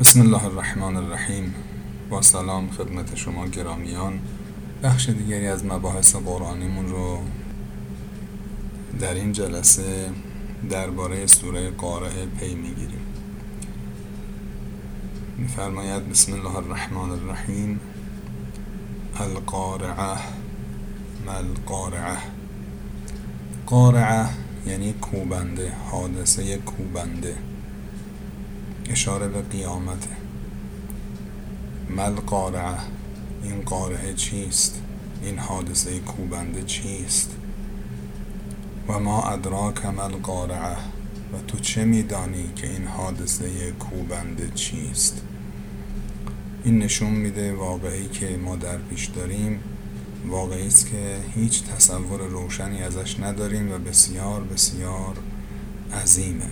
بسم الله الرحمن الرحیم با سلام خدمت شما گرامیان بخش دیگری از مباحث قرآنیمون رو در این جلسه درباره سوره قارعه پی می‌گیریم میفرماید بسم الله الرحمن الرحیم القارعه مل قارعه قارعه یعنی کوبنده حادثه کوبنده اشاره به قیامته. مل قارعه این قارعه چیست؟ این حادثه کوبنده چیست؟ و ما ادراک مل قارعه و تو چه میدانی که این حادثه کوبنده چیست؟ این نشون میده واقعی که ما در پیش داریم واقعی است که هیچ تصور روشنی ازش نداریم و بسیار بسیار عظیمه.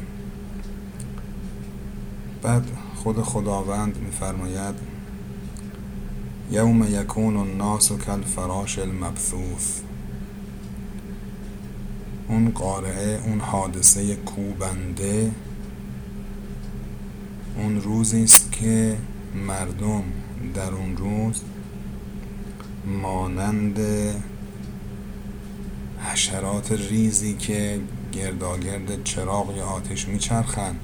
بعد خود خداوند میفرماید یوم یکون الناس کالفراش المبثوث. اون قارعه اون حادثه کوبنده اون روزی است که مردم در اون روز مانند حشرات ریزی که گرداگرد چراغ یا آتش میچرخند.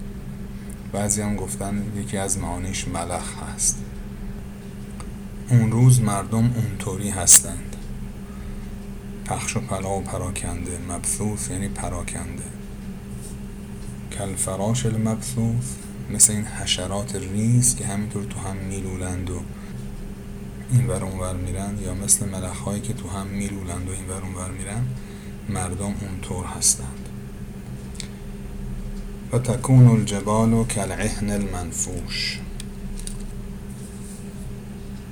بعضی هم گفتن یکی از معانیش ملخ هست. اون روز مردم اونطوری هستند. پخش و پلا و پراکنده. مبثوث یعنی پراکنده. کلفراش المبثوث مثل این حشرات ریز که همینطور تو هم میلولند و این ور ور میرن یا مثل ملخ هایی که تو هم میلولند و این ور ور میرن مردم اونطور هستند. و تکون الجبال کالعهن المنفوش.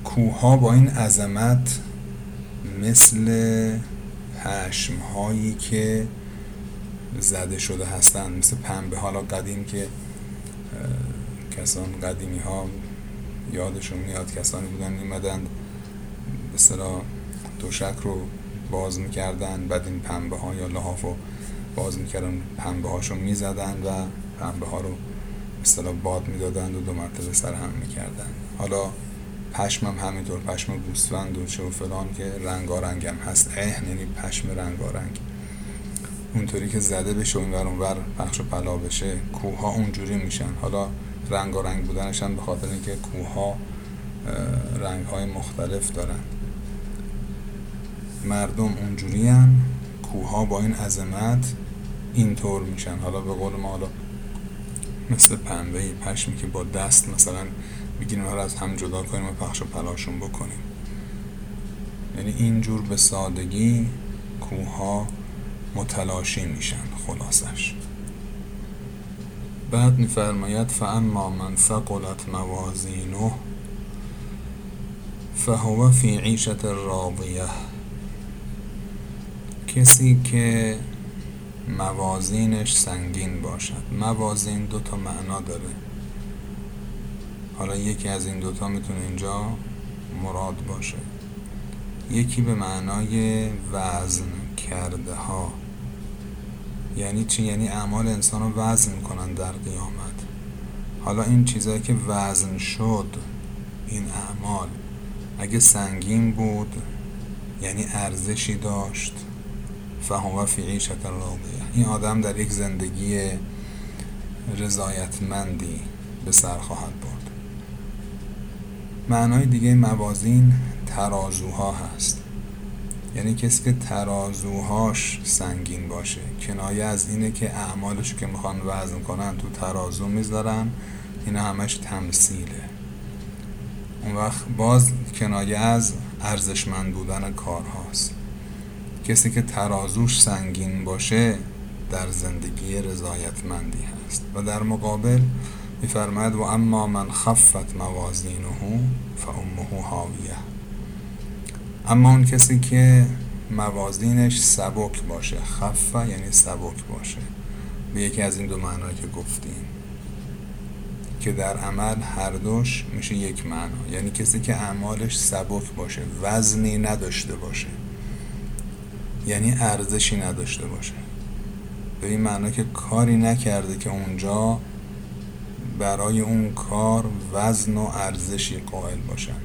کوها با این عظمت مثل پشم هایی که زده شده هستند مثل پنبه حالا قدیم که کسان قدیمی ها یادشون میاد کسانی بودن میمدن به دوشک رو باز می‌کردن بعد این پنبه ها یا لحاف رو باز می‌کردن پنبه هاشو می‌زدن و پنبه ها رو مثلا باد می‌دادن و دو مرتبه سر هم می‌کردن. حالا پشم هم همینطور پشم گوسفند و چه و فلان که هم هست. اهن یعنی پشم رنگارنگ. اونطوری که زده بشه این ور پخش و پلا بشه کوه ها اونجوری میشن. حالا رنگارنگ بودنش هم به خاطر اینکه کوه ها رنگ های مختلف دارن. مردم اونجوری هم کوه ها با این عظمت اینطور میشن. حالا به قول ما حالا مثل پنبه پشمی که با دست مثلا بگیریم رو از هم جدا کنیم و پخش و پلاشون بکنیم. یعنی اینجور به سادگی کوه ها متلاشی میشن خلاصش. بعد میفرماید فاما من ثقلت موازینه فهو فی عیشت راضیه. کسی که موازینش سنگین باشد. موازین دو تا معنا داره. حالا یکی از این دوتا می‌تونه اینجا مراد باشه. یکی به معنای وزن کرده ها یعنی چی؟ یعنی اعمال انسان رو وزن می‌کنن در قیامت. حالا این چیزهایی که وزن شد این اعمال اگه سنگین بود یعنی ارزشی داشت. فهم فی عیشت راضیه این آدم در یک زندگی رضایتمندی به سر خواهد برد. معنای دیگه موازین ترازوها هست. یعنی کسی که ترازوهاش سنگین باشه. کنایه از اینه که اعمالش که می‌خوان وزن کنن تو ترازو می‌ذارن این همش تمثیله. اون وقت باز کنایه از ارزشمند بودن کارهاست. کسی که ترازوش سنگین باشه در زندگی رضایتمندی هست. و در مقابل میفرماید و اما من خفت موازینه فامه هاویه اما اون کسی که موازینش سبک باشه خفه یعنی سبک باشه. به یکی از این دو معنایی که گفتیم که در عمل هر دوش میشه یک معنا. یعنی کسی که اعمالش سبک باشه وزنی نداشته باشه. یعنی ارزشی نداشته باشه. به این معنا که کاری نکرده که اونجا برای اون کار وزن و ارزشی قائل باشن.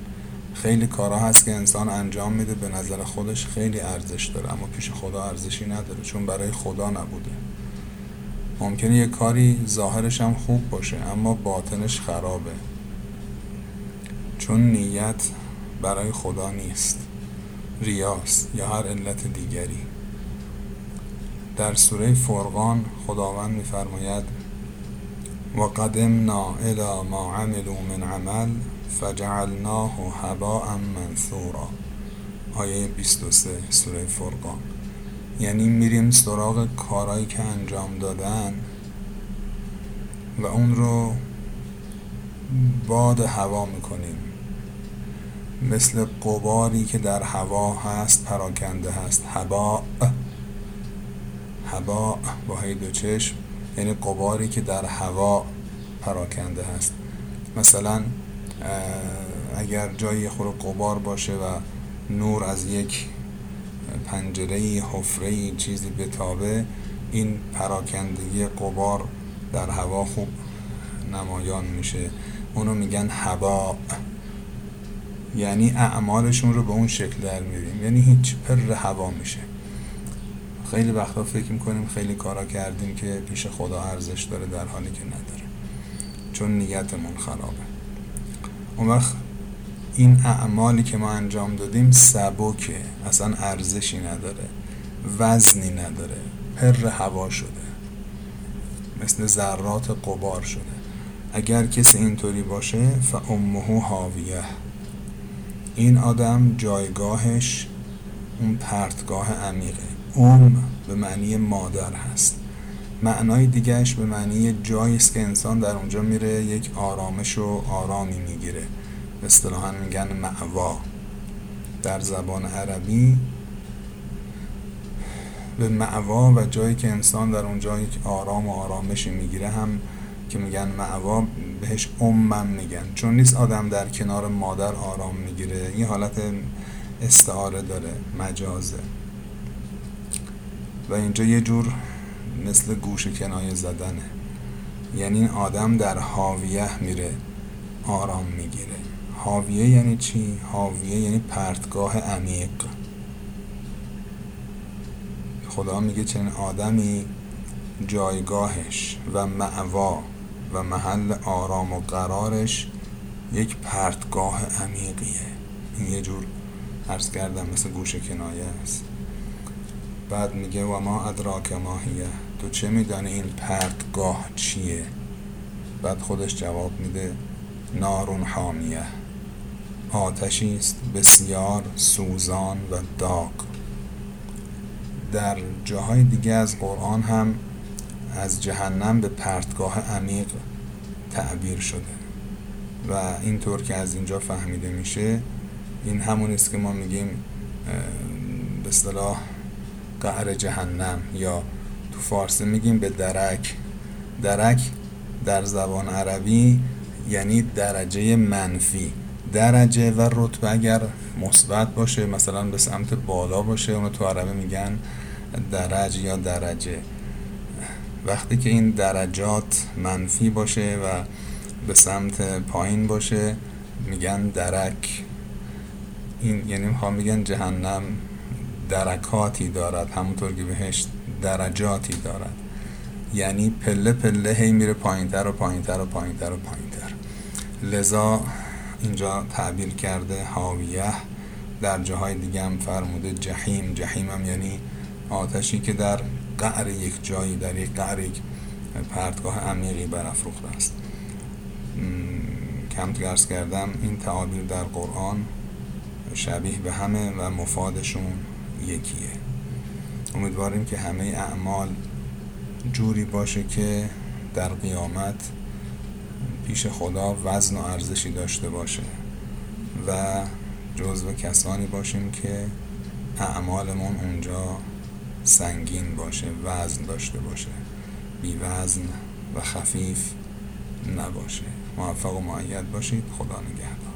خیلی کارها هست که انسان انجام میده به نظر خودش خیلی ارزش داره اما پیش خدا ارزشی نداره چون برای خدا نبوده. ممکنه یه کاری ظاهرش هم خوب باشه اما باطنش خرابه. چون نیت برای خدا نیست. ریاست یا هر علت دیگری. در سوره فرقان خداوند میفرماید و قدمنا الى ما عملوا من عمل فجعلناه هباء منثورا. آیه 23 سوره فرقان. یعنی میریم سراغ کارهایی که انجام دادن و اون رو باد هوا می‌کنیم. مثل قباری که در هوا هست پراکنده هست. هوا هوا با هی دو چشم یعنی قباری که در هوا پراکنده هست. مثلا اگر جایی خور قبار باشه و نور از یک پنجره حفره چیزی بتابه این پراکندگی قبار در هوا خوب نمایان میشه. اونو میگن هوا یعنی اعمالشون رو به اون شکل در میریم یعنی هیچ پر هوا میشه. خیلی وقتا فکر می‌کنیم خیلی کارا کردیم که پیش خدا ارزش داره در حالی که نداره. چون نیتمون خرابه. اون وقت این اعمالی که ما انجام دادیم سبکه. اصلا ارزشی نداره. وزنی نداره. پر هوا شده. مثل ذرات قبار شده. اگر کسی اینطوری باشه فامه حاویه. این آدم جایگاهش اون پرتگاه عمیقه. ام به معنی مادر هست. معنای دیگهش به معنی جایی است که انسان در اونجا میره یک آرامش و آرامی می‌گیره. اصطلاحا میگن معوا. در زبان عربی به معوا و جایی که انسان در اونجا یک آرام و آرامشی می‌گیره هم که میگن معوا بهش امم میگن. چون نیست آدم در کنار مادر آرام می‌گیره. این حالت استعاره داره. مجازه. و اینجا یه جور مثل گوش کنایه زدنه. یعنی این آدم در حاویه میره. آرام می‌گیره. حاویه یعنی چی؟ حاویه یعنی پرتگاه عمیق. خدا میگه چنین آدمی جایگاهش و معوا و محل آرام و قرارش یک پرتگاه عمیقیه. این یه جور عرض کردم مثل گوش کنایه است. بعد میگه و ما ادراک ماهیه تو چه میدانی این پرتگاه چیه؟ بعد خودش جواب میده نارون حامیه. آتشی است بسیار سوزان و داغ. در جاهای دیگه از قرآن هم از جهنم به پرتگاه عمیق تعبیر شده. و اینطور که از اینجا فهمیده میشه این همون است که ما میگیم به اصطلاح قعر جهنم یا تو فارسی میگیم به درک. درک در زبان عربی یعنی درجه منفی. درجه و رتبه اگر مثبت باشه مثلا به سمت بالا باشه اونو تو عربی میگن درج یا درجه. وقتی که این درجات منفی باشه و به سمت پایین باشه میگن درک. این یعنی می‌خوام میگن جهنم درکاتی دارد همونطور که بهش درجاتی دارد. یعنی پله پله هی میره پایینتر و پایینتر و پایینتر و پایینتر. لذا اینجا تعبیر کرده حاویه. در جاهای دیگه هم فرموده جهیم جهیم هم یعنی آتشی که در قعر یک جایی در یک قعر یک پرتگاه عمیقی برافروخته است. کم درس کردم این تعابیر در قرآن شبیه به همه و مفادشون یکیه. امیدواریم که همه اعمال جوری باشه که در قیامت پیش خدا وزن و ارزشی داشته باشه و جزو کسانی باشیم که اعمالمون اونجا سنگین باشه وزن داشته باشه. بی وزن و خفیف نباشه. موفق و معید باشید. خدا نگهدار.